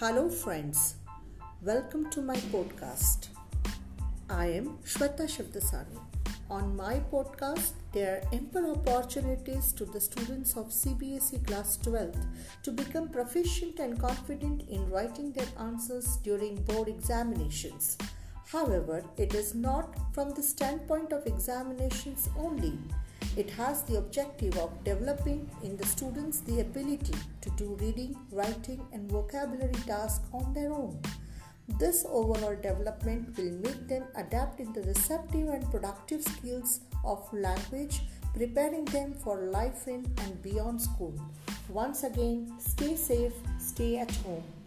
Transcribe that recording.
Hello, friends. Welcome to my podcast. I am Sweta Shivdasani. On my podcast, there are ample opportunities to the students of CBSE class 12th to become proficient and confident in writing their answers during board examinations. However, it is not from the standpoint of examinations only. It has the objective of developing in the students the ability to do reading, writing, and vocabulary tasks on their own. This overall development will make them adapt in the receptive and productive skills of language, preparing them for life in and beyond school. Once again, stay safe, stay at home.